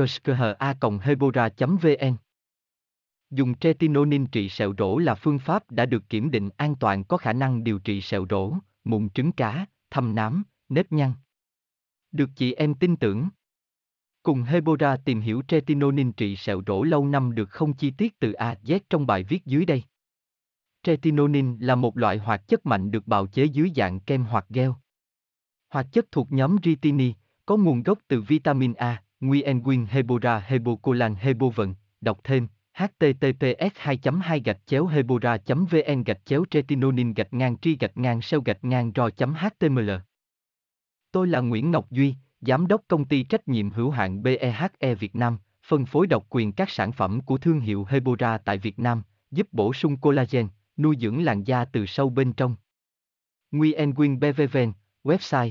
kushkha.hebora.vn Dùng tretinoin trị sẹo rỗ là phương pháp đã được kiểm định an toàn có khả năng điều trị sẹo rỗ, mụn trứng cá, thâm nám, nếp nhăn. Được chị em tin tưởng. Cùng Hebora tìm hiểu tretinoin trị sẹo rỗ lâu năm được không chi tiết từ A Z trong bài viết dưới đây. Tretinoin là một loại hoạt chất mạnh được bào chế dưới dạng kem hoặc gel. Hoạt chất thuộc nhóm Ritini, có nguồn gốc từ vitamin A, Nguyen Quyên Hebora Hebocolan Hebovận, đọc thêm https 2 2 gạch chéo hebora vn gạch chéo tretinonin gạch ngang tri gạch ngang seo gạch ngang ro html Tôi là Nguyễn Ngọc Duy, Giám đốc công ty trách nhiệm hữu hạn BEHE Việt Nam, phân phối độc quyền các sản phẩm của thương hiệu Hebora tại Việt Nam, giúp bổ sung collagen, nuôi dưỡng làn da từ sâu bên trong. Nguyen Quyên BVVN, website